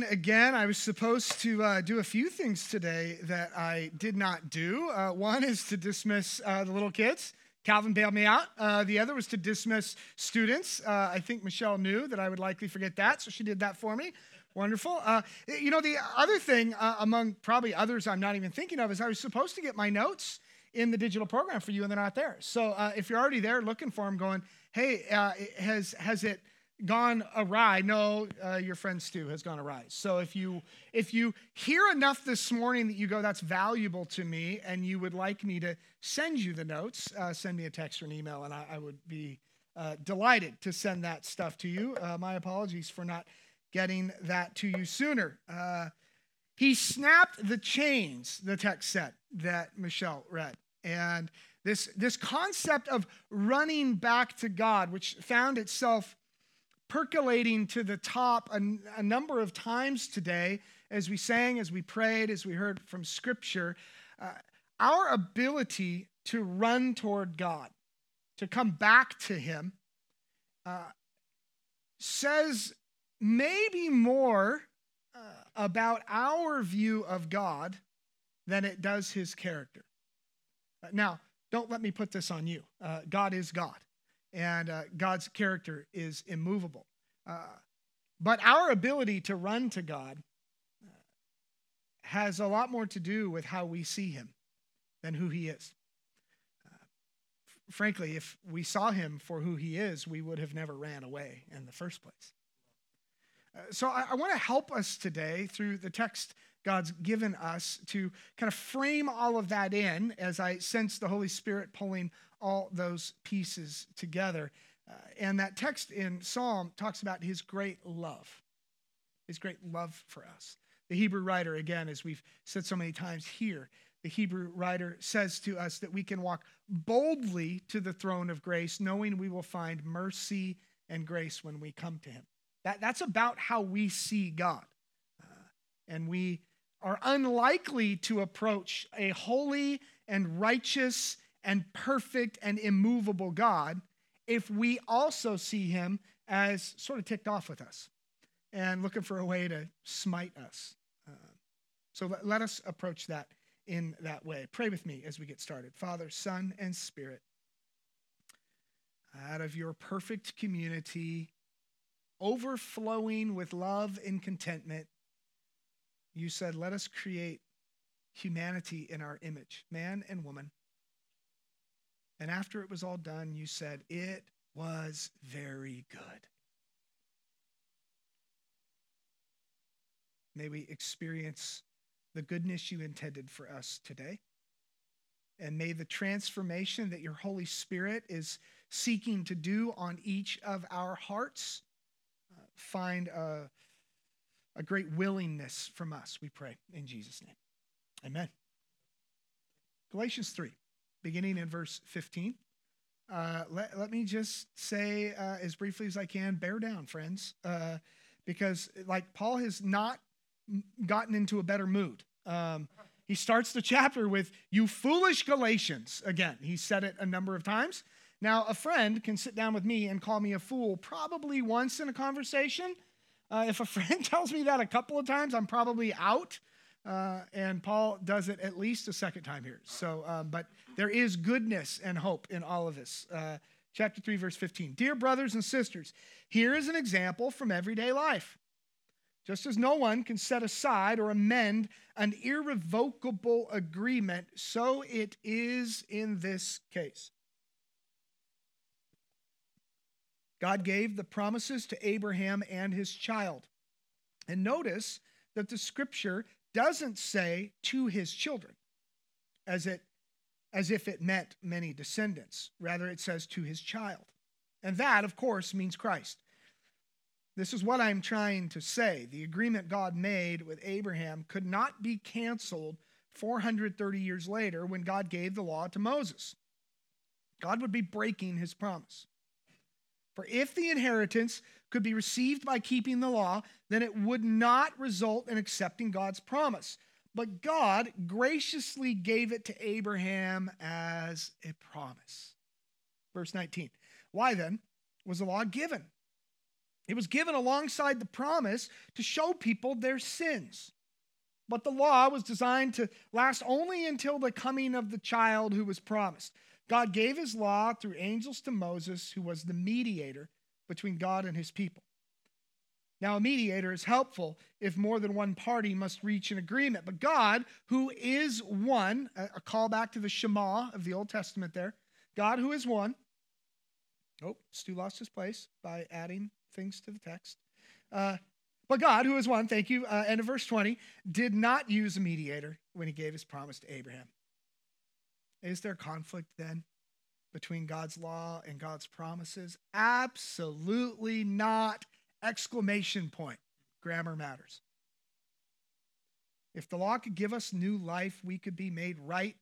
morning again. I was supposed to uh, do a few things today that I did not do. Uh, one is to dismiss uh, the little kids. Calvin bailed me out. Uh, the other was to dismiss students. Uh, I think Michelle knew that I would likely forget that, so she did that for me. Wonderful. Uh, you know, the other thing, among probably others I'm not even thinking of, is I was supposed to get my notes in the digital program for you, and they're not there. So if you're already there looking for them, going, hey, has, has it gone awry no uh, your friend stu has gone awry. So if you if you hear enough this morning that you go that's valuable to me and you would like me to send you the notes uh, send me a text or an email and i, I would be uh, delighted to send that stuff to you. Uh, my apologies for not getting that to you sooner. Uh, he snapped the chains the text said that michelle read. And this, this concept of running back to god which found itself percolating to the top a, a, number of times today as we sang, as we prayed, as we heard from Scripture. Uh, our ability to run toward God, to come back to Him, uh, says maybe more uh, about our view of God than it does His character. Uh, now, don't let me put this on you. Uh, God is God and uh, God's character is immovable. But our ability to run to God uh, has a lot more to do with how we see Him than who He is. Uh, frankly, if we saw Him for who He is, we would have never ran away in the first place. Uh, so I, I want to help us today through the text God's given us to kind of frame all of that in as I sense the Holy Spirit pulling all those pieces together. Uh, and that text in Psalm talks about his great love, his great love for us. The Hebrew writer, again, as we've said so many times here, the Hebrew writer says to us that we can walk boldly to the throne of grace, knowing we will find mercy and grace when we come to him. That, that's about how we see God. Uh, and we are unlikely to approach a holy and righteous and perfect and immovable God if we also see him as sort of ticked off with us and looking for a way to smite us. Uh, so let, let us approach that in that way. Pray with me as we get started. Father, Son, and Spirit, out of your perfect community, overflowing with love and contentment, you said, Let us create humanity in our image, man and woman. And after it was all done, you said, It was very good. May we experience the goodness you intended for us today. And may the transformation that your Holy Spirit is seeking to do on each of our hearts uh, find a, a great willingness from us, we pray in Jesus' name. Amen. Galatians 3 beginning in verse 15. Uh, let, let me just say uh, as briefly as I can bear down, friends, uh, because like Paul has not gotten into a better mood. Um, he starts the chapter with, You foolish Galatians. Again, he said it a number of times. Now, a friend can sit down with me and call me a fool probably once in a conversation. Uh, if a friend tells me that a couple of times, I'm probably out. Uh, and Paul does it at least a second time here. So, um, but there is goodness and hope in all of this. Uh, chapter 3, verse 15. Dear brothers and sisters, here is an example from everyday life. Just as no one can set aside or amend an irrevocable agreement, so it is in this case. God gave the promises to Abraham and his child. And notice that the scripture doesn't say to his children, as, it, as if it meant many descendants. Rather, it says to his child. And that, of course, means Christ. This is what I'm trying to say. The agreement God made with Abraham could not be canceled 430 years later when God gave the law to Moses. God would be breaking his promise. For if the inheritance could be received by keeping the law, then it would not result in accepting God's promise. But God graciously gave it to Abraham as a promise. Verse 19. Why then was the law given? It was given alongside the promise to show people their sins. But the law was designed to last only until the coming of the child who was promised. God gave his law through angels to Moses, who was the mediator between God and his people. Now, a mediator is helpful if more than one party must reach an agreement. But God, who is one, a callback to the Shema of the Old Testament there, God who is one. Oh, Stu lost his place by adding things to the text. Uh, but God, who is one, thank you, uh, end of verse 20, did not use a mediator when he gave his promise to Abraham. Is there conflict then between God's law and God's promises? Absolutely not Exclamation point. Grammar matters. If the law could give us new life, we could be made right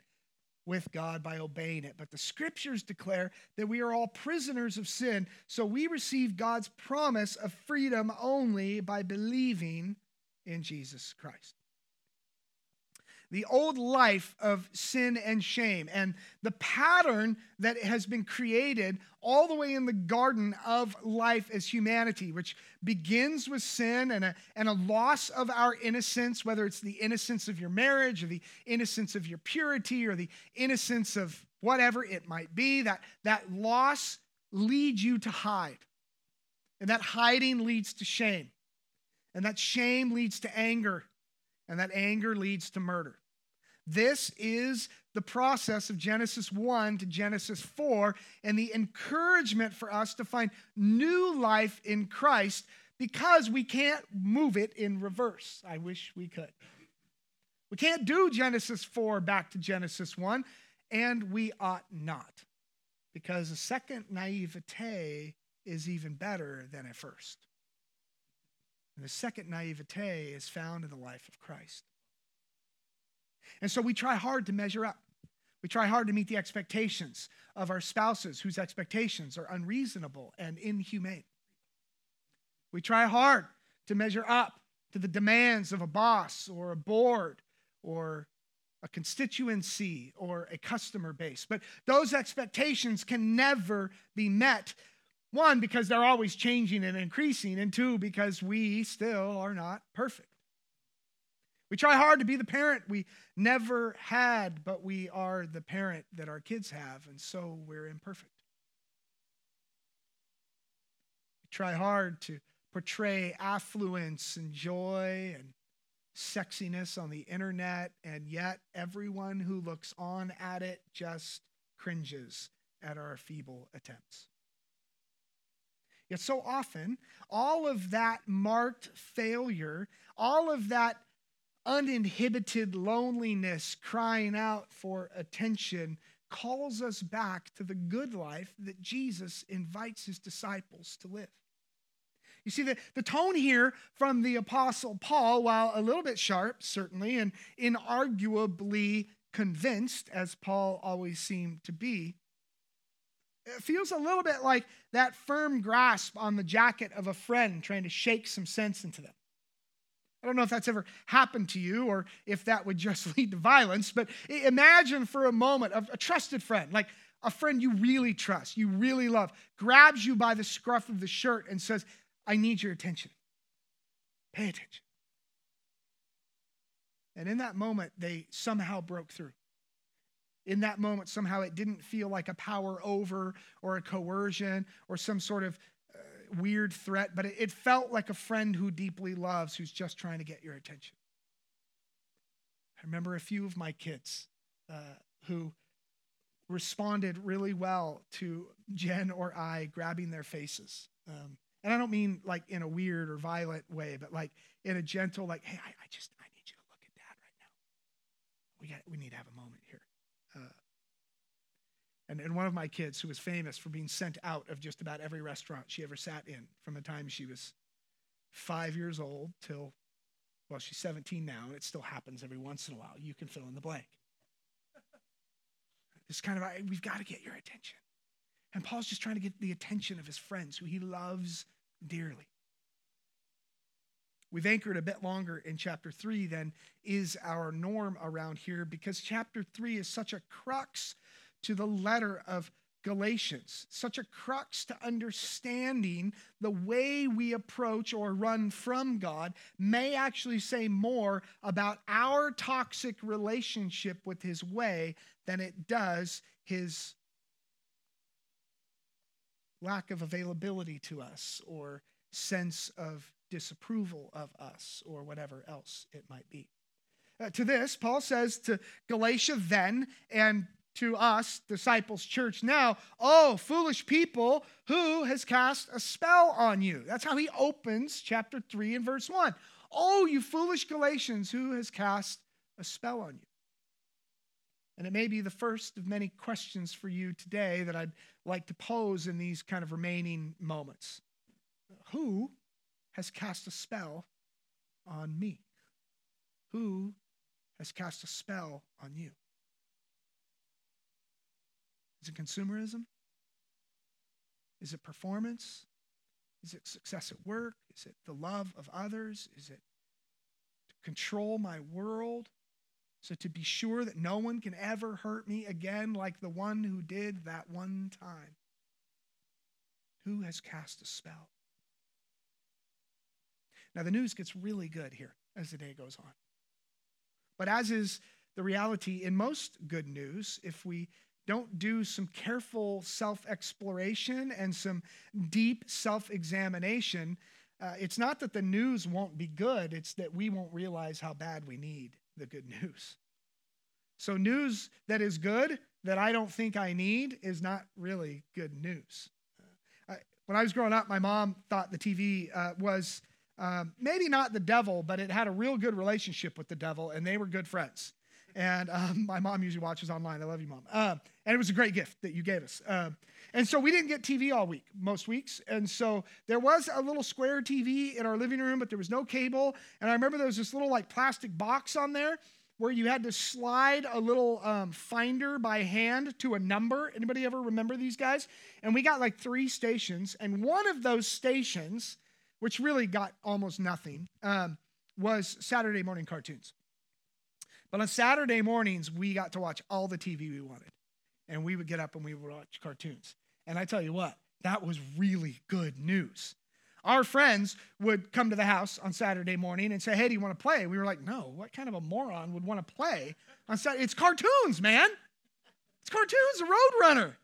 with God by obeying it. But the scriptures declare that we are all prisoners of sin, so we receive God's promise of freedom only by believing in Jesus Christ the old life of sin and shame and the pattern that has been created all the way in the garden of life as humanity, which begins with sin and a, and a loss of our innocence, whether it's the innocence of your marriage or the innocence of your purity or the innocence of whatever it might be, that, that loss leads you to hide. And that hiding leads to shame. And that shame leads to anger and that anger leads to murder. This is the process of Genesis 1 to Genesis 4 and the encouragement for us to find new life in Christ because we can't move it in reverse. I wish we could. We can't do Genesis 4 back to Genesis 1, and we ought not because a second naivete is even better than a first. And the second naivete is found in the life of Christ. And so we try hard to measure up. We try hard to meet the expectations of our spouses whose expectations are unreasonable and inhumane. We try hard to measure up to the demands of a boss or a board or a constituency or a customer base. But those expectations can never be met one, because they're always changing and increasing, and two, because we still are not perfect. We try hard to be the parent we never had, but we are the parent that our kids have, and so we're imperfect. We try hard to portray affluence and joy and sexiness on the internet, and yet everyone who looks on at it just cringes at our feeble attempts. Yet so often, all of that marked failure, all of that uninhibited loneliness crying out for attention calls us back to the good life that Jesus invites his disciples to live. You see, the, the tone here from the Apostle Paul, while a little bit sharp, certainly, and inarguably convinced, as Paul always seemed to be, it feels a little bit like that firm grasp on the jacket of a friend trying to shake some sense into them. I don't know if that's ever happened to you or if that would just lead to violence, but imagine for a moment a, a trusted friend, like a friend you really trust, you really love, grabs you by the scruff of the shirt and says, I need your attention. Pay attention. And in that moment, they somehow broke through. In that moment, somehow it didn't feel like a power over or a coercion or some sort of weird threat, but it felt like a friend who deeply loves, who's just trying to get your attention. I remember a few of my kids uh, who responded really well to Jen or I grabbing their faces. Um, and I don't mean like in a weird or violent way, but like in a gentle, like, hey, I, I just, I need you to look at dad right now. We got, we need to have a moment. Uh, and, and one of my kids, who was famous for being sent out of just about every restaurant she ever sat in from the time she was five years old till, well, she's 17 now, and it still happens every once in a while. You can fill in the blank. It's kind of, we've got to get your attention. And Paul's just trying to get the attention of his friends who he loves dearly. We've anchored a bit longer in chapter three than is our norm around here because chapter three is such a crux to the letter of Galatians, such a crux to understanding the way we approach or run from God, may actually say more about our toxic relationship with His way than it does His lack of availability to us or sense of disapproval of us or whatever else it might be. Uh, to this, Paul says to Galatia then and to us, disciples church now, oh, foolish people, who has cast a spell on you? That's how he opens chapter 3 and verse 1. Oh, you foolish Galatians, who has cast a spell on you? And it may be the first of many questions for you today that I'd like to pose in these kind of remaining moments. Who has cast a spell on me? Who has cast a spell on you? Is it consumerism? Is it performance? Is it success at work? Is it the love of others? Is it to control my world? So to be sure that no one can ever hurt me again like the one who did that one time. Who has cast a spell? Now, the news gets really good here as the day goes on. But as is the reality in most good news, if we don't do some careful self exploration and some deep self examination, uh, it's not that the news won't be good, it's that we won't realize how bad we need the good news. So, news that is good that I don't think I need is not really good news. Uh, I, when I was growing up, my mom thought the TV uh, was um, maybe not the devil, but it had a real good relationship with the devil, and they were good friends. And um, my mom usually watches online. I love you, mom. Uh, and it was a great gift that you gave us. Uh, and so we didn't get TV all week, most weeks. And so there was a little square TV in our living room, but there was no cable. And I remember there was this little like plastic box on there where you had to slide a little um, finder by hand to a number. Anybody ever remember these guys? And we got like three stations. And one of those stations, which really got almost nothing, um, was Saturday morning cartoons. But on Saturday mornings, we got to watch all the TV we wanted. And we would get up and we would watch cartoons. And I tell you what, that was really good news. Our friends would come to the house on Saturday morning and say, Hey, do you want to play? We were like, No, what kind of a moron would want to play on Saturday? It's cartoons, man. It's cartoons, the Roadrunner.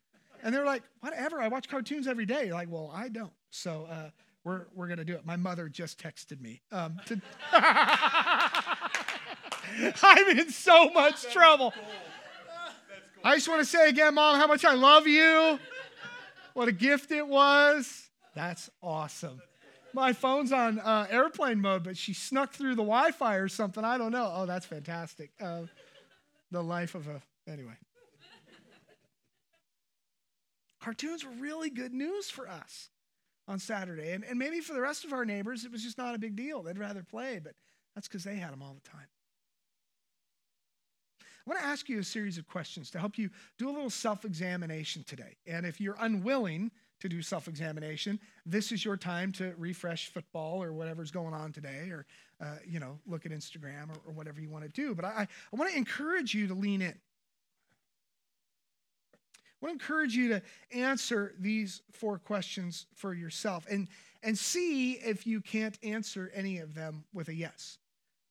And they're like, Whatever, I watch cartoons every day. You're like, Well, I don't. So uh, we're, we're going to do it. My mother just texted me. Um, to I'm in so much trouble. I just want to say again, Mom, how much I love you. What a gift it was. That's awesome. My phone's on uh, airplane mode, but she snuck through the Wi Fi or something. I don't know. Oh, that's fantastic. Uh, the life of a. Anyway. Cartoons were really good news for us on Saturday. And, and maybe for the rest of our neighbors, it was just not a big deal. They'd rather play, but that's because they had them all the time. I want to ask you a series of questions to help you do a little self examination today. And if you're unwilling to do self examination, this is your time to refresh football or whatever's going on today, or, uh, you know, look at Instagram or, or whatever you want to do. But I, I want to encourage you to lean in. I want to encourage you to answer these four questions for yourself and, and see if you can't answer any of them with a yes.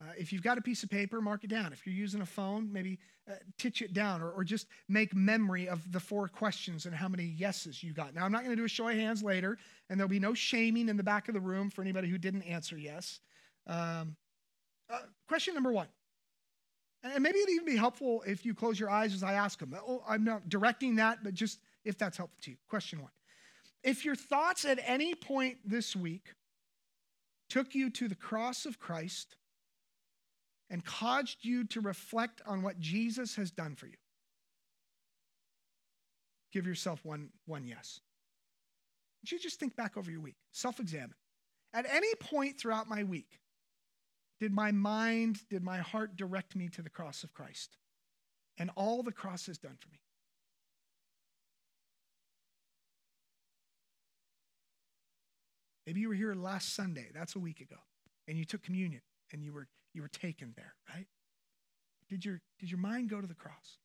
Uh, if you've got a piece of paper, mark it down. If you're using a phone, maybe uh, titch it down or, or just make memory of the four questions and how many yeses you got. Now, I'm not going to do a show of hands later, and there'll be no shaming in the back of the room for anybody who didn't answer yes. Um, uh, question number one. And maybe it'd even be helpful if you close your eyes as I ask them. Oh, I'm not directing that, but just if that's helpful to you. Question one. If your thoughts at any point this week took you to the cross of Christ, and caused you to reflect on what Jesus has done for you? Give yourself one, one yes. Would you just think back over your week? Self examine. At any point throughout my week, did my mind, did my heart direct me to the cross of Christ and all the cross has done for me? Maybe you were here last Sunday, that's a week ago, and you took communion and you were you were taken there, right? Did your, did your mind go to the cross?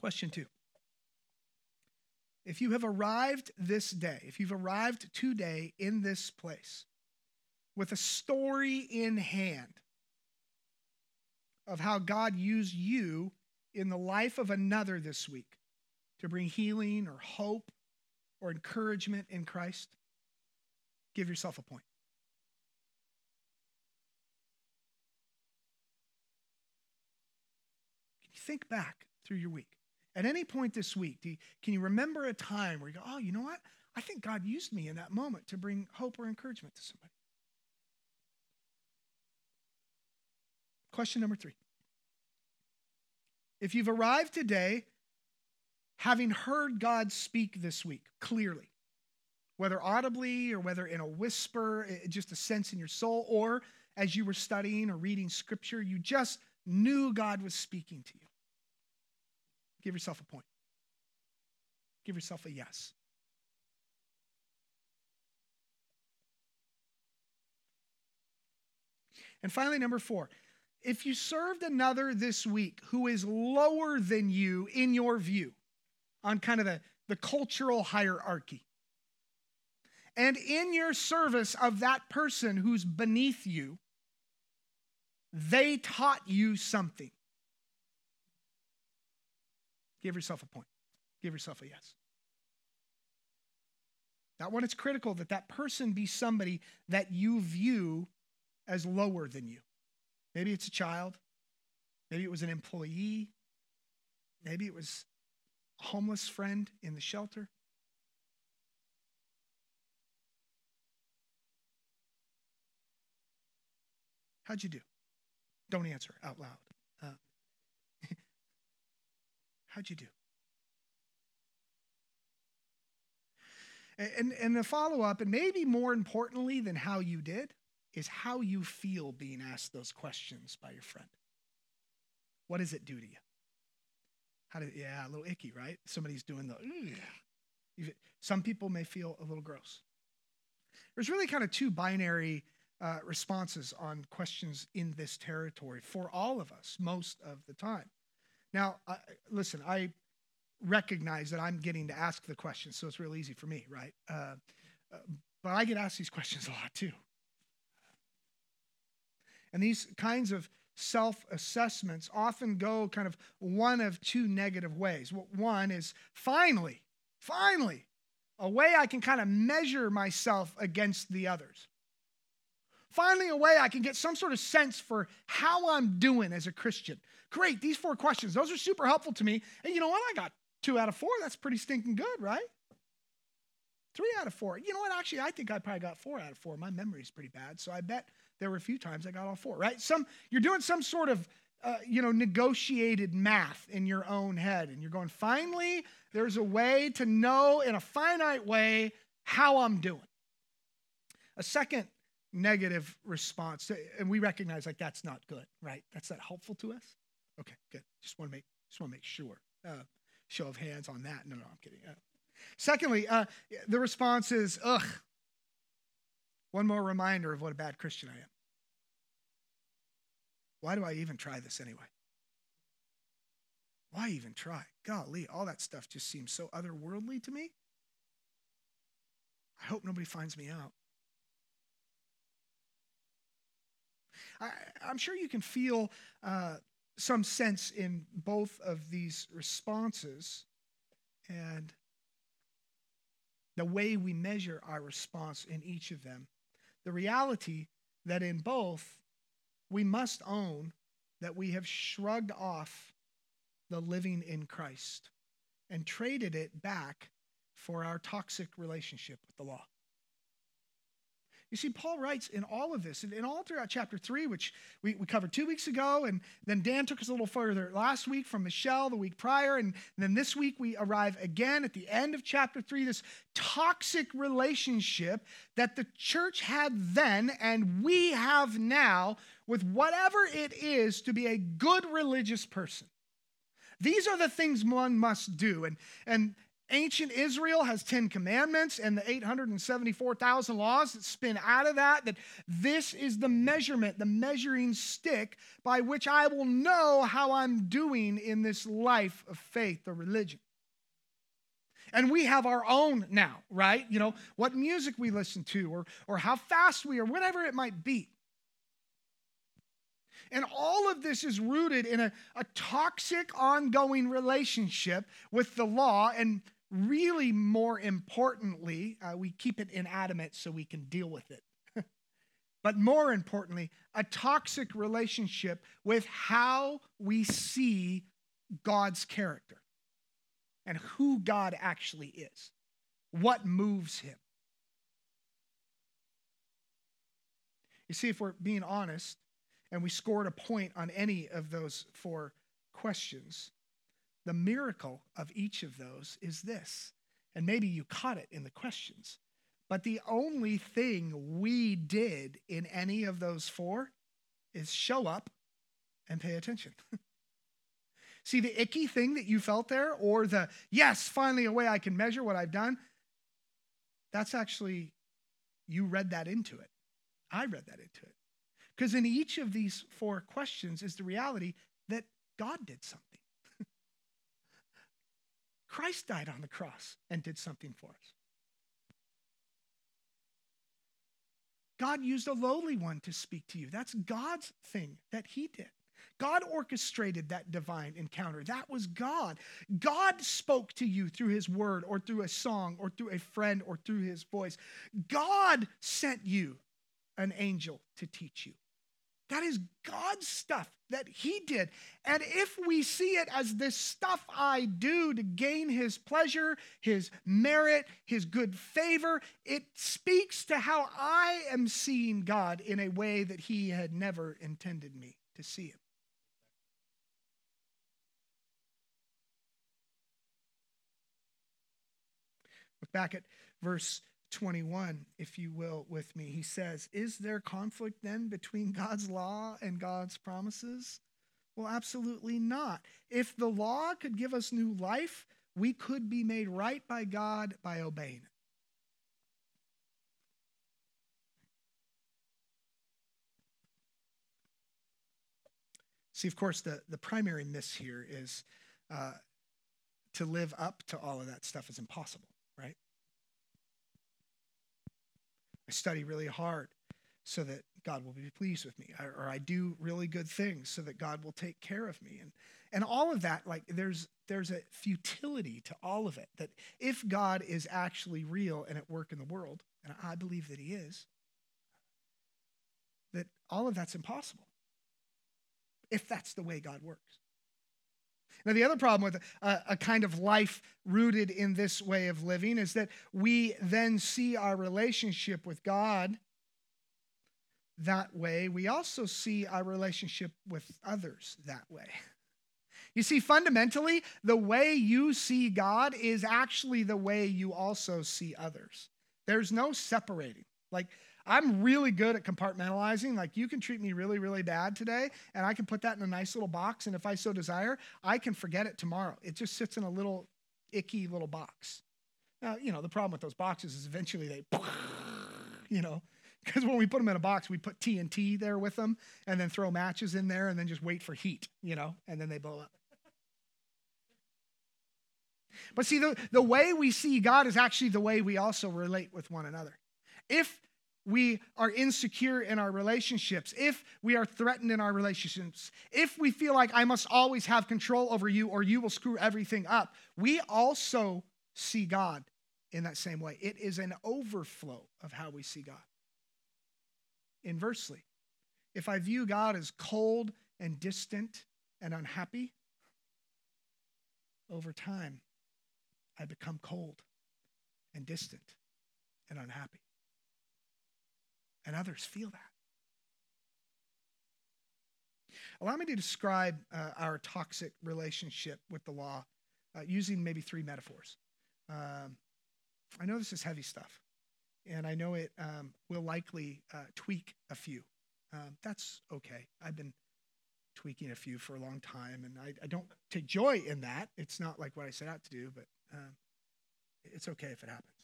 Question two. If you have arrived this day, if you've arrived today in this place with a story in hand of how God used you in the life of another this week to bring healing or hope or encouragement in Christ, give yourself a point. Can you think back through your week? At any point this week, you, can you remember a time where you go, oh, you know what? I think God used me in that moment to bring hope or encouragement to somebody. Question number three. If you've arrived today having heard God speak this week clearly, whether audibly or whether in a whisper, just a sense in your soul, or as you were studying or reading scripture, you just knew God was speaking to you. Give yourself a point. Give yourself a yes. And finally, number four, if you served another this week who is lower than you in your view on kind of the, the cultural hierarchy, and in your service of that person who's beneath you, they taught you something. Give yourself a point. Give yourself a yes. That one, it's critical that that person be somebody that you view as lower than you. Maybe it's a child. Maybe it was an employee. Maybe it was a homeless friend in the shelter. How'd you do? Don't answer out loud. Uh, how'd you do? And, and the follow up, and maybe more importantly than how you did, is how you feel being asked those questions by your friend. What does it do to you? How do yeah, a little icky, right? Somebody's doing the Ugh. some people may feel a little gross. There's really kind of two binary uh, responses on questions in this territory for all of us most of the time. Now, I, listen, I recognize that I'm getting to ask the questions, so it's real easy for me, right? Uh, uh, but I get asked these questions a lot too. And these kinds of self assessments often go kind of one of two negative ways. One is finally, finally, a way I can kind of measure myself against the others. Finally, a way I can get some sort of sense for how I'm doing as a Christian. Great, these four questions, those are super helpful to me. And you know what? I got two out of four. That's pretty stinking good, right? Three out of four. You know what? Actually, I think I probably got four out of four. My memory's pretty bad. So I bet there were a few times I got all four, right? Some you're doing some sort of uh, you know negotiated math in your own head, and you're going. Finally, there's a way to know in a finite way how I'm doing. A second negative response, and we recognize like that's not good, right? That's not helpful to us. Okay, good. Just want to make just want to make sure. Uh, show of hands on that. No, no, I'm kidding. Uh, secondly, uh, the response is, ugh, one more reminder of what a bad Christian I am. Why do I even try this anyway? Why even try? Golly, all that stuff just seems so otherworldly to me. I hope nobody finds me out. I, am sure you can feel uh, some sense in both of these responses and the way we measure our response in each of them the reality that in both, we must own that we have shrugged off the living in Christ and traded it back for our toxic relationship with the law. You see, Paul writes in all of this, and all throughout chapter three, which we, we covered two weeks ago, and then Dan took us a little further last week from Michelle the week prior, and then this week we arrive again at the end of chapter three, this toxic relationship that the church had then and we have now with whatever it is to be a good religious person. These are the things one must do. And, and ancient Israel has 10 commandments and the 874,000 laws that spin out of that, that this is the measurement, the measuring stick by which I will know how I'm doing in this life of faith or religion. And we have our own now, right? You know, what music we listen to or, or how fast we are, whatever it might be. And all of this is rooted in a, a toxic, ongoing relationship with the law. And really, more importantly, uh, we keep it inanimate so we can deal with it. but more importantly, a toxic relationship with how we see God's character and who God actually is, what moves him. You see, if we're being honest and we scored a point on any of those four questions, the miracle of each of those is this. And maybe you caught it in the questions. But the only thing we did in any of those four is show up and pay attention. See the icky thing that you felt there, or the yes, finally a way I can measure what I've done? That's actually, you read that into it. I read that into it. Because in each of these four questions is the reality that God did something. Christ died on the cross and did something for us. God used a lowly one to speak to you. That's God's thing that He did. God orchestrated that divine encounter. That was God. God spoke to you through his word or through a song or through a friend or through his voice. God sent you an angel to teach you. That is God's stuff that He did. And if we see it as this stuff I do to gain His pleasure, His merit, His good favor, it speaks to how I am seeing God in a way that He had never intended me to see Him. Look back at verse 21, if you will, with me. He says, Is there conflict then between God's law and God's promises? Well, absolutely not. If the law could give us new life, we could be made right by God by obeying it. See, of course, the, the primary miss here is uh, to live up to all of that stuff is impossible right? I study really hard so that God will be pleased with me, or I do really good things so that God will take care of me. And, and all of that, like there's, there's a futility to all of it. That if God is actually real and at work in the world, and I believe that He is, that all of that's impossible if that's the way God works. Now, the other problem with a, a, kind of life rooted in this way of living is that we then see our relationship with God that way. We also see our relationship with others that way. You see, fundamentally, the way you see God is actually the way you also see others. There's no separating. Like, I'm really good at compartmentalizing. Like you can treat me really, really bad today, and I can put that in a nice little box. And if I so desire, I can forget it tomorrow. It just sits in a little icky little box. Now, you know, the problem with those boxes is eventually they, you know, because when we put them in a box, we put TNT there with them and then throw matches in there and then just wait for heat, you know, and then they blow up. But see, the, the way we see God is actually the way we also relate with one another. If we are insecure in our relationships, if we are threatened in our relationships, if we feel like I must always have control over you or you will screw everything up, we also see God in that same way. It is an overflow of how we see God. Inversely, if I view God as cold and distant and unhappy, over time, I become cold and distant and unhappy and others feel that. Allow me to describe uh, our toxic relationship with the law uh, using maybe three metaphors. Um, I know this is heavy stuff, and I know it um, will likely uh, tweak a few. Um, that's okay. I've been tweaking a few for a long time, and I, I, don't take joy in that. It's not like what I set out to do, but um, It's okay if it happens.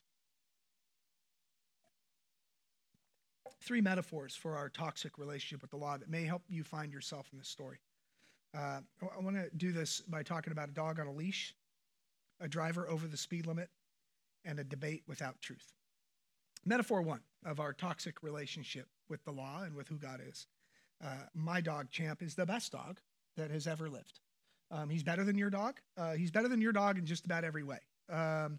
Three metaphors for our toxic relationship with the law that may help you find yourself in this story. Uh, I want to do this by talking about a dog on a leash, a driver over the speed limit, and a debate without truth. Metaphor one of our toxic relationship with the law and with who God is. Uh, my dog, Champ, is the best dog that has ever lived. Um, he's better than your dog. Uh, he's better than your dog in just about every way. Um,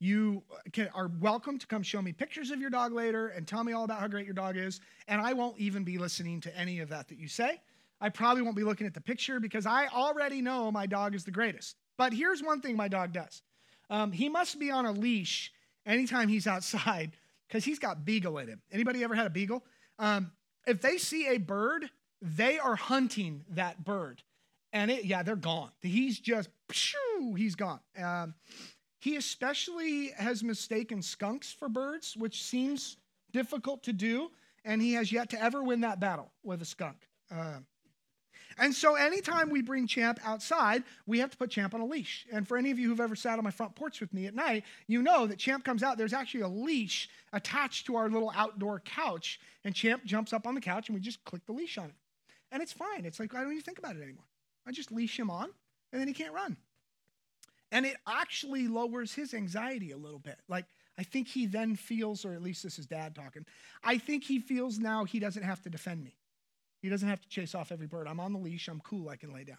you can, are welcome to come show me pictures of your dog later and tell me all about how great your dog is. And I won't even be listening to any of that that you say. I probably won't be looking at the picture because I already know my dog is the greatest. But here's one thing my dog does um, he must be on a leash anytime he's outside because he's got beagle in him. Anybody ever had a beagle? Um, if they see a bird, they are hunting that bird. And it, yeah, they're gone. He's just, pshoo, he's gone. Um, he especially has mistaken skunks for birds, which seems difficult to do. And he has yet to ever win that battle with a skunk. Uh, and so anytime we bring Champ outside, we have to put Champ on a leash. And for any of you who've ever sat on my front porch with me at night, you know that Champ comes out, there's actually a leash attached to our little outdoor couch, and Champ jumps up on the couch and we just click the leash on it. And it's fine. It's like I don't even think about it anymore. I just leash him on, and then he can't run. And it actually lowers his anxiety a little bit. Like I think he then feels, or at least this is dad talking, I think he feels now he doesn't have to defend me. He doesn't have to chase off every bird. I'm on the leash. I'm cool. I can lay down.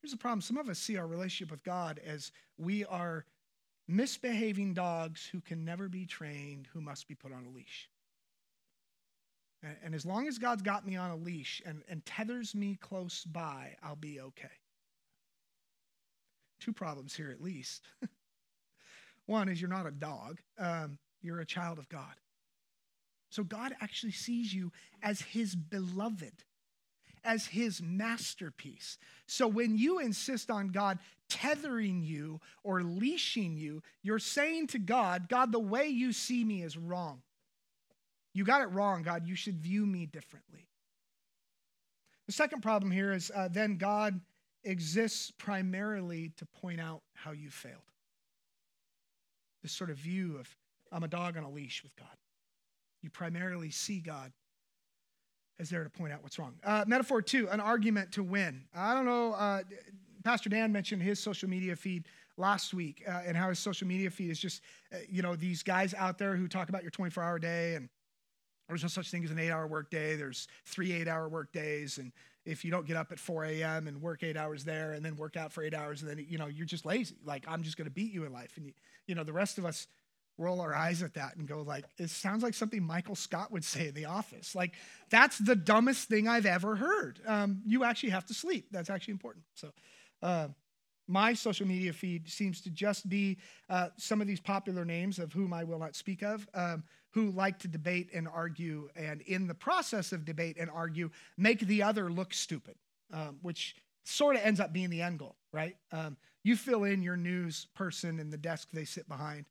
Here's the problem some of us see our relationship with God as we are misbehaving dogs who can never be trained, who must be put on a leash. And as long as God's got me on a leash and, and tethers me close by, I'll be okay. Two problems here, at least. One is you're not a dog, um, you're a child of God. So God actually sees you as his beloved, as his masterpiece. So when you insist on God tethering you or leashing you, you're saying to God, God, the way you see me is wrong. You got it wrong, God. You should view me differently. The second problem here is uh, then God exists primarily to point out how you failed. This sort of view of, I'm a dog on a leash with God. You primarily see God as there to point out what's wrong. Uh, metaphor two, an argument to win. I don't know, uh, Pastor Dan mentioned his social media feed last week uh, and how his social media feed is just, uh, you know, these guys out there who talk about your 24 hour day and there's no such thing as an eight hour work day. There's three eight hour work days. And if you don't get up at 4 a.m. and work eight hours there and then work out for eight hours, and then, you know, you're just lazy. Like, I'm just going to beat you in life. And, you, you know, the rest of us, roll our eyes at that and go like it sounds like something michael scott would say in the office like that's the dumbest thing i've ever heard um, you actually have to sleep that's actually important so uh, my social media feed seems to just be uh, some of these popular names of whom i will not speak of um, who like to debate and argue and in the process of debate and argue make the other look stupid um, which sort of ends up being the end goal right um, you fill in your news person in the desk they sit behind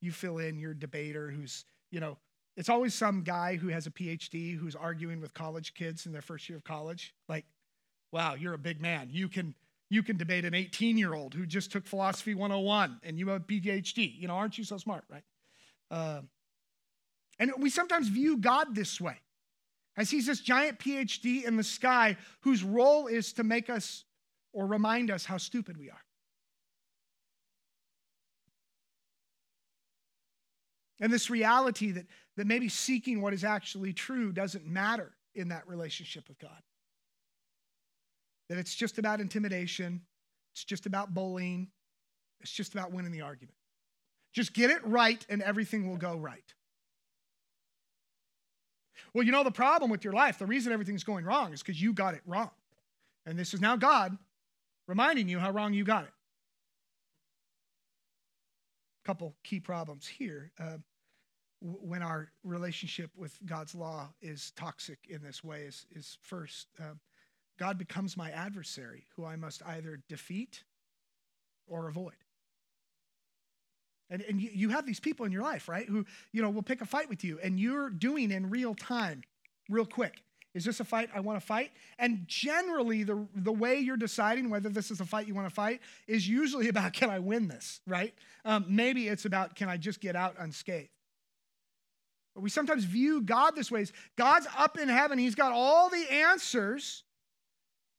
you fill in your debater who's, you know, it's always some guy who has a PhD who's arguing with college kids in their first year of college. Like, wow, you're a big man. You can you can debate an 18 year old who just took philosophy 101 and you have a PhD. You know, aren't you so smart, right? Uh, and we sometimes view God this way, as he's this giant PhD in the sky whose role is to make us or remind us how stupid we are. And this reality that, that maybe seeking what is actually true doesn't matter in that relationship with God. That it's just about intimidation, it's just about bullying, it's just about winning the argument. Just get it right and everything will go right. Well, you know the problem with your life, the reason everything's going wrong is because you got it wrong. And this is now God reminding you how wrong you got it. Couple key problems here. Uh, when our relationship with God's law is toxic in this way is, is first, uh, God becomes my adversary who I must either defeat or avoid. And, and you, you have these people in your life, right, who, you know, will pick a fight with you and you're doing in real time, real quick, Is this a fight I want to fight? And generally, the, the way you're deciding whether this is a fight you want to fight is usually about can I win this, right? Um, maybe it's about can I just get out unscathed. But we sometimes view God this way. God's up in heaven, He's got all the answers,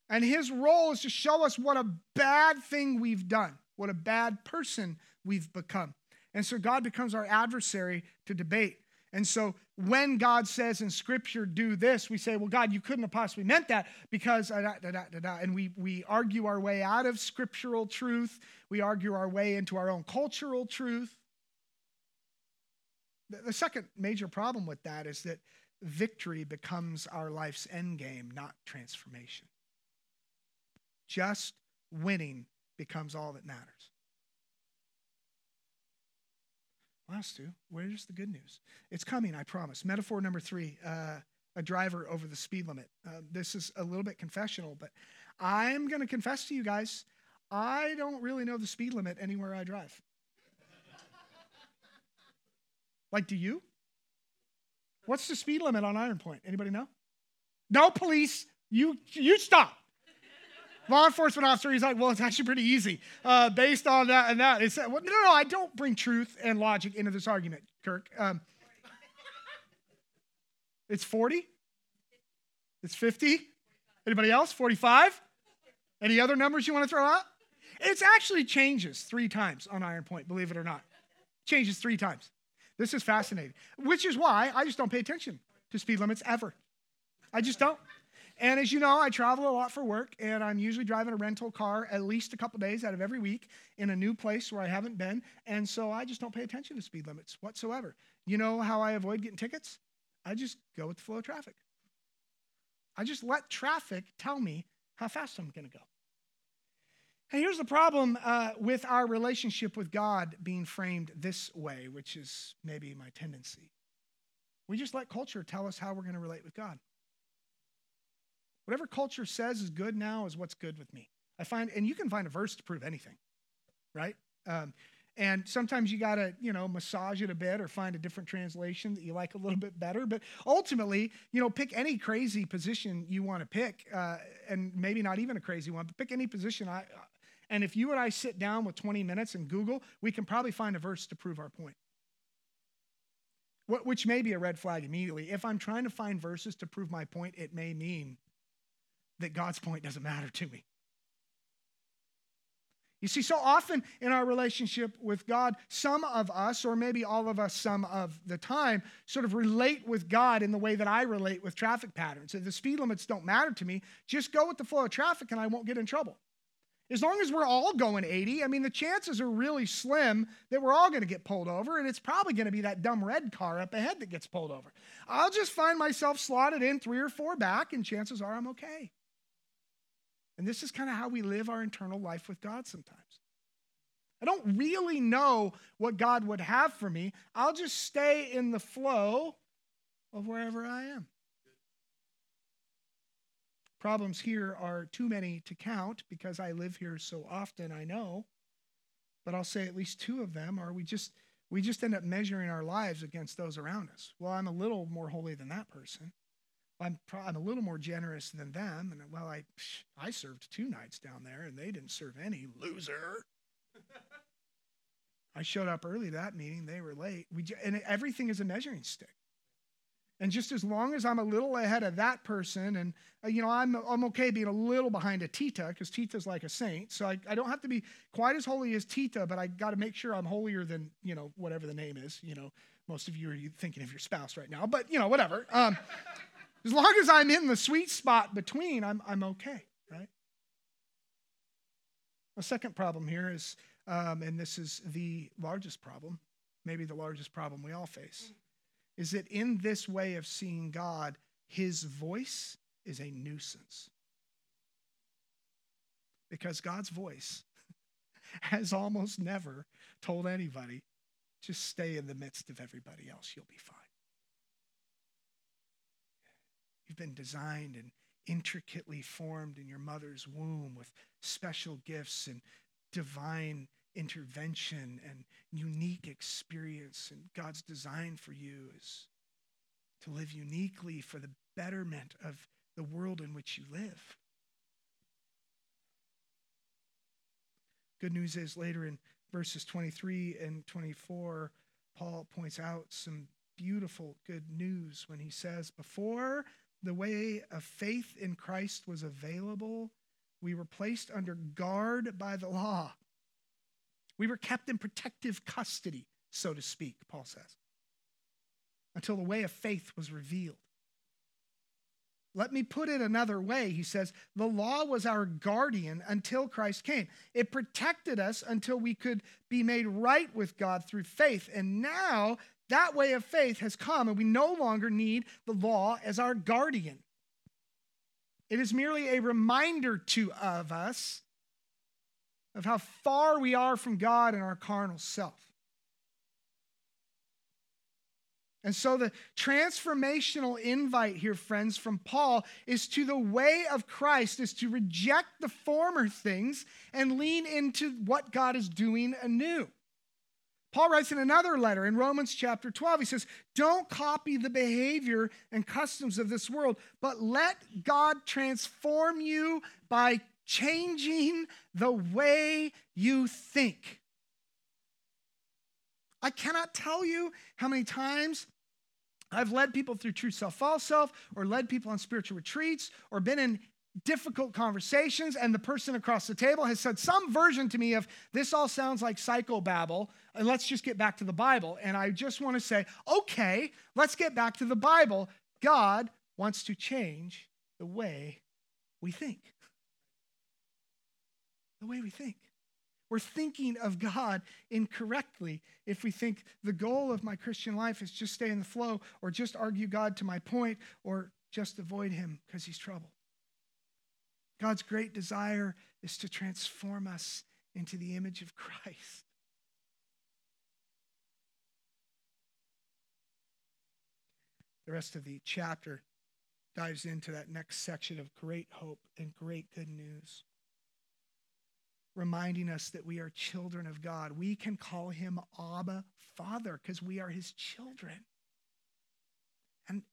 and His role is to show us what a bad thing we've done, what a bad person we've become. And so God becomes our adversary to debate. And so when God says in Scripture, do this, we say, well, God, you couldn't have possibly meant that because, da, da, da, and we, we argue our way out of scriptural truth. We argue our way into our own cultural truth. The, the second major problem with that is that victory becomes our life's end game, not transformation. Just winning becomes all that matters. Last two, where's the good news? It's coming, I promise. Metaphor number three uh, a driver over the speed limit. Uh, this is a little bit confessional, but I'm going to confess to you guys I don't really know the speed limit anywhere I drive. like, do you? What's the speed limit on Iron Point? Anybody know? No, police. You you stop law enforcement officer, he's like, well, it's actually pretty easy uh, based on that and that. It's, well, no, no, no, I don't bring truth and logic into this argument, Kirk. Um, it's 40? It's 50? Anybody else? 45? Any other numbers you want to throw out? It actually changes three times on Iron Point, believe it or not. Changes three times. This is fascinating, which is why I just don't pay attention to speed limits ever. I just don't. And as you know, I travel a lot for work, and I'm usually driving a rental car at least a couple days out of every week in a new place where I haven't been. And so I just don't pay attention to speed limits whatsoever. You know how I avoid getting tickets? I just go with the flow of traffic. I just let traffic tell me how fast I'm going to go. And here's the problem uh, with our relationship with God being framed this way, which is maybe my tendency. We just let culture tell us how we're going to relate with God. Whatever culture says is good now is what's good with me. I find, and you can find a verse to prove anything, right? Um, and sometimes you got to, you know, massage it a bit or find a different translation that you like a little bit better. But ultimately, you know, pick any crazy position you want to pick, uh, and maybe not even a crazy one, but pick any position. I, and if you and I sit down with 20 minutes and Google, we can probably find a verse to prove our point. Which may be a red flag immediately. If I'm trying to find verses to prove my point, it may mean that God's point doesn't matter to me. You see, so often in our relationship with God, some of us, or maybe all of us some of the time, sort of relate with God in the way that I relate with traffic patterns. If the speed limits don't matter to me, just go with the flow of traffic and I won't get in trouble. As long as we're all going 80, I mean, the chances are really slim that we're all going to get pulled over, and it's probably going to be that dumb red car up ahead that gets pulled over. I'll just find myself slotted in three or four back, and chances are I'm okay. And this is kind of how we live our internal life with God sometimes. I don't really know what God would have for me. I'll just stay in the flow of wherever I am. Problems here are too many to count because I live here so often, I know. But I'll say at least two of them are we just we just end up measuring our lives against those around us. Well, I'm a little more holy than that person. I'm, I'm a little more generous than them. And well, I, I served two nights down there and they didn't serve any. Loser. I showed up early that meeting. They were late. We, and everything is a measuring stick. And just as long as I'm a little ahead of that person, and uh, you know, I'm, I'm okay being a little behind a Tita because Tita's like a saint. So I, I don't have to be quite as holy as Tita, but I got to make sure I'm holier than, you know, whatever the name is. You know, most of you are thinking of your spouse right now, but you know, whatever. Um, as long as I'm in the sweet spot between, I'm, I'm okay, right? The second problem here is, um, and this is the largest problem, maybe the largest problem we all face, is that in this way of seeing God, his voice is a nuisance. Because God's voice has almost never told anybody, just stay in the midst of everybody else, you'll be fine. You've been designed and intricately formed in your mother's womb with special gifts and divine intervention and unique experience. And God's design for you is to live uniquely for the betterment of the world in which you live. Good news is later in verses 23 and 24, Paul points out some beautiful good news when he says, Before the way of faith in Christ was available, we were placed under guard by the law. We were kept in protective custody, so to speak, Paul says, until the way of faith was revealed. Let me put it another way. He says, The law was our guardian until Christ came. It protected us until we could be made right with God through faith. And now that way of faith has come, and we no longer need the law as our guardian. It is merely a reminder to of us of how far we are from God and our carnal self. And so, the transformational invite here, friends, from Paul is to the way of Christ, is to reject the former things and lean into what God is doing anew. Paul writes in another letter in Romans chapter 12, he says, Don't copy the behavior and customs of this world, but let God transform you by changing the way you think. I cannot tell you how many times I've led people through true self, false self, or led people on spiritual retreats, or been in difficult conversations, and the person across the table has said some version to me of this all sounds like psychobabble, and let's just get back to the Bible. And I just want to say, okay, let's get back to the Bible. God wants to change the way we think. The way we think. We're thinking of God incorrectly if we think the goal of my Christian life is just stay in the flow or just argue God to my point or just avoid him because he's trouble. God's great desire is to transform us into the image of Christ. The rest of the chapter dives into that next section of great hope and great good news reminding us that we are children of God. We can call him Abba, Father, because we are his children. And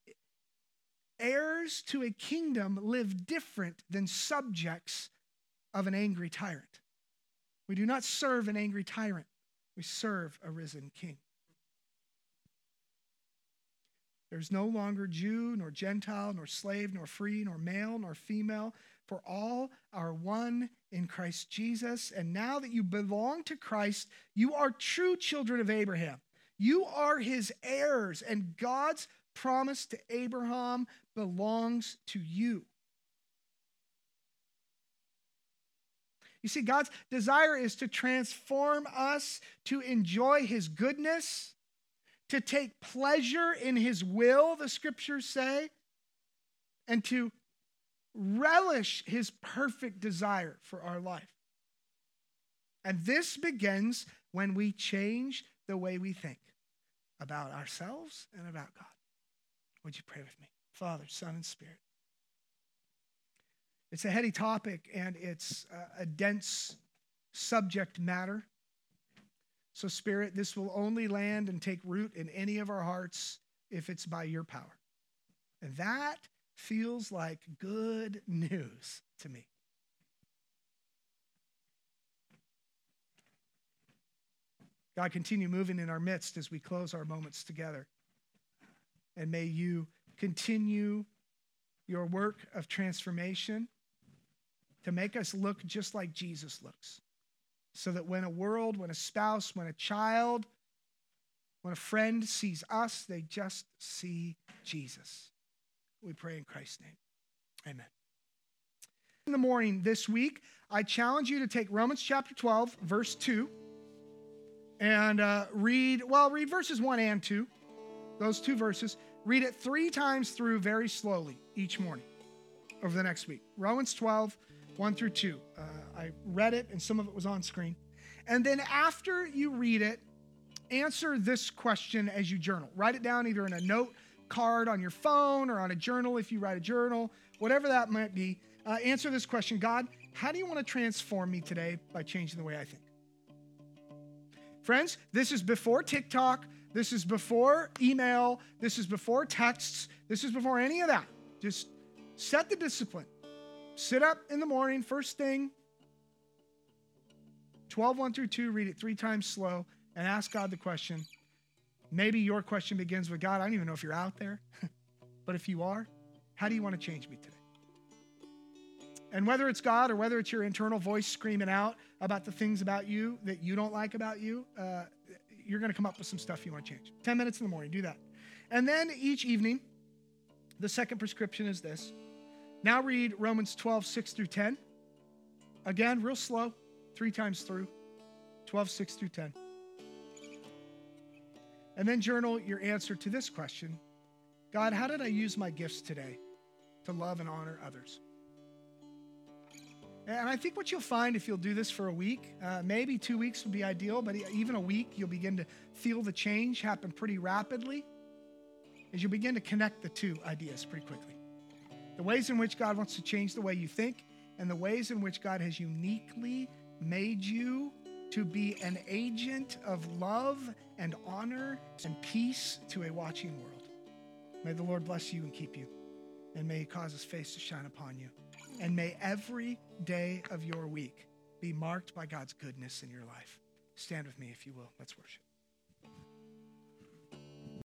heirs to a kingdom live different than subjects of an angry tyrant. We do not serve an angry tyrant, we serve a risen king. There's no longer Jew, nor Gentile, nor slave, nor free, nor male, nor female, for all are one in Christ Jesus. And now that you belong to Christ, you are true children of Abraham. You are his heirs, and God's promise to Abraham belongs to you. You see, God's desire is to transform us to enjoy his goodness, to take pleasure in his will, the scriptures say, and to relish his perfect desire for our life. And this begins when we change the way we think about ourselves and about God. Would you pray with me? Father, Son, and Spirit. It's a heady topic and it's a dense subject matter. So, Spirit, this will only land and take root in any of our hearts if it's by your power. And that feels like good news to me. God, continue moving in our midst as we close our moments together. And may you continue your work of transformation to make us look just like Jesus looks. So that when a world, when a spouse, when a child, when a friend sees us, they just see Jesus. We pray in Christ's name. Amen. In the morning this week, I challenge you to take Romans chapter 12, verse 2, and uh, read, well, read verses 1 and 2, those two verses. Read it three times through very slowly each morning over the next week. Romans 12, 1 through 2. Uh, I read it, and some of it was on screen. And then after you read it, answer this question as you journal. Write it down either in a note card on your phone or on a journal if you write a journal, whatever that might be. Uh, answer this question God, how do you want to transform me today by changing the way I think? Friends, this is before TikTok, This is before email. This is before texts. This is before any of that. Just set the discipline. Sit up in the morning, first thing, 12, 1 through 2, read it three times slow, and ask God the question. Maybe your question begins with God, I don't even know if you're out there, but if you are, how do you want to change me today? And whether it's God or whether it's your internal voice screaming out about the things about you that you don't like about you, uh, you're going to come up with some stuff you want to change. 10 minutes in the morning, do that. And then each evening, the second prescription is this. Now read Romans 12, 6 through 10. Again, real slow, three times through. 12, 6 through 10. And then journal your answer to this question God, how did I use my gifts today to love and honor others? And I think what you'll find if you'll do this for a week, uh, maybe two weeks would be ideal, but even a week, you'll begin to feel the change happen pretty rapidly as you begin to connect the two ideas pretty quickly. The ways in which God wants to change the way you think, and the ways in which God has uniquely made you to be an agent of love and honor and peace to a watching world. May the Lord bless you and keep you, and may He cause His face to shine upon you. And may every day of your week be marked by God's goodness in your life. Stand with me if you will. Let's worship.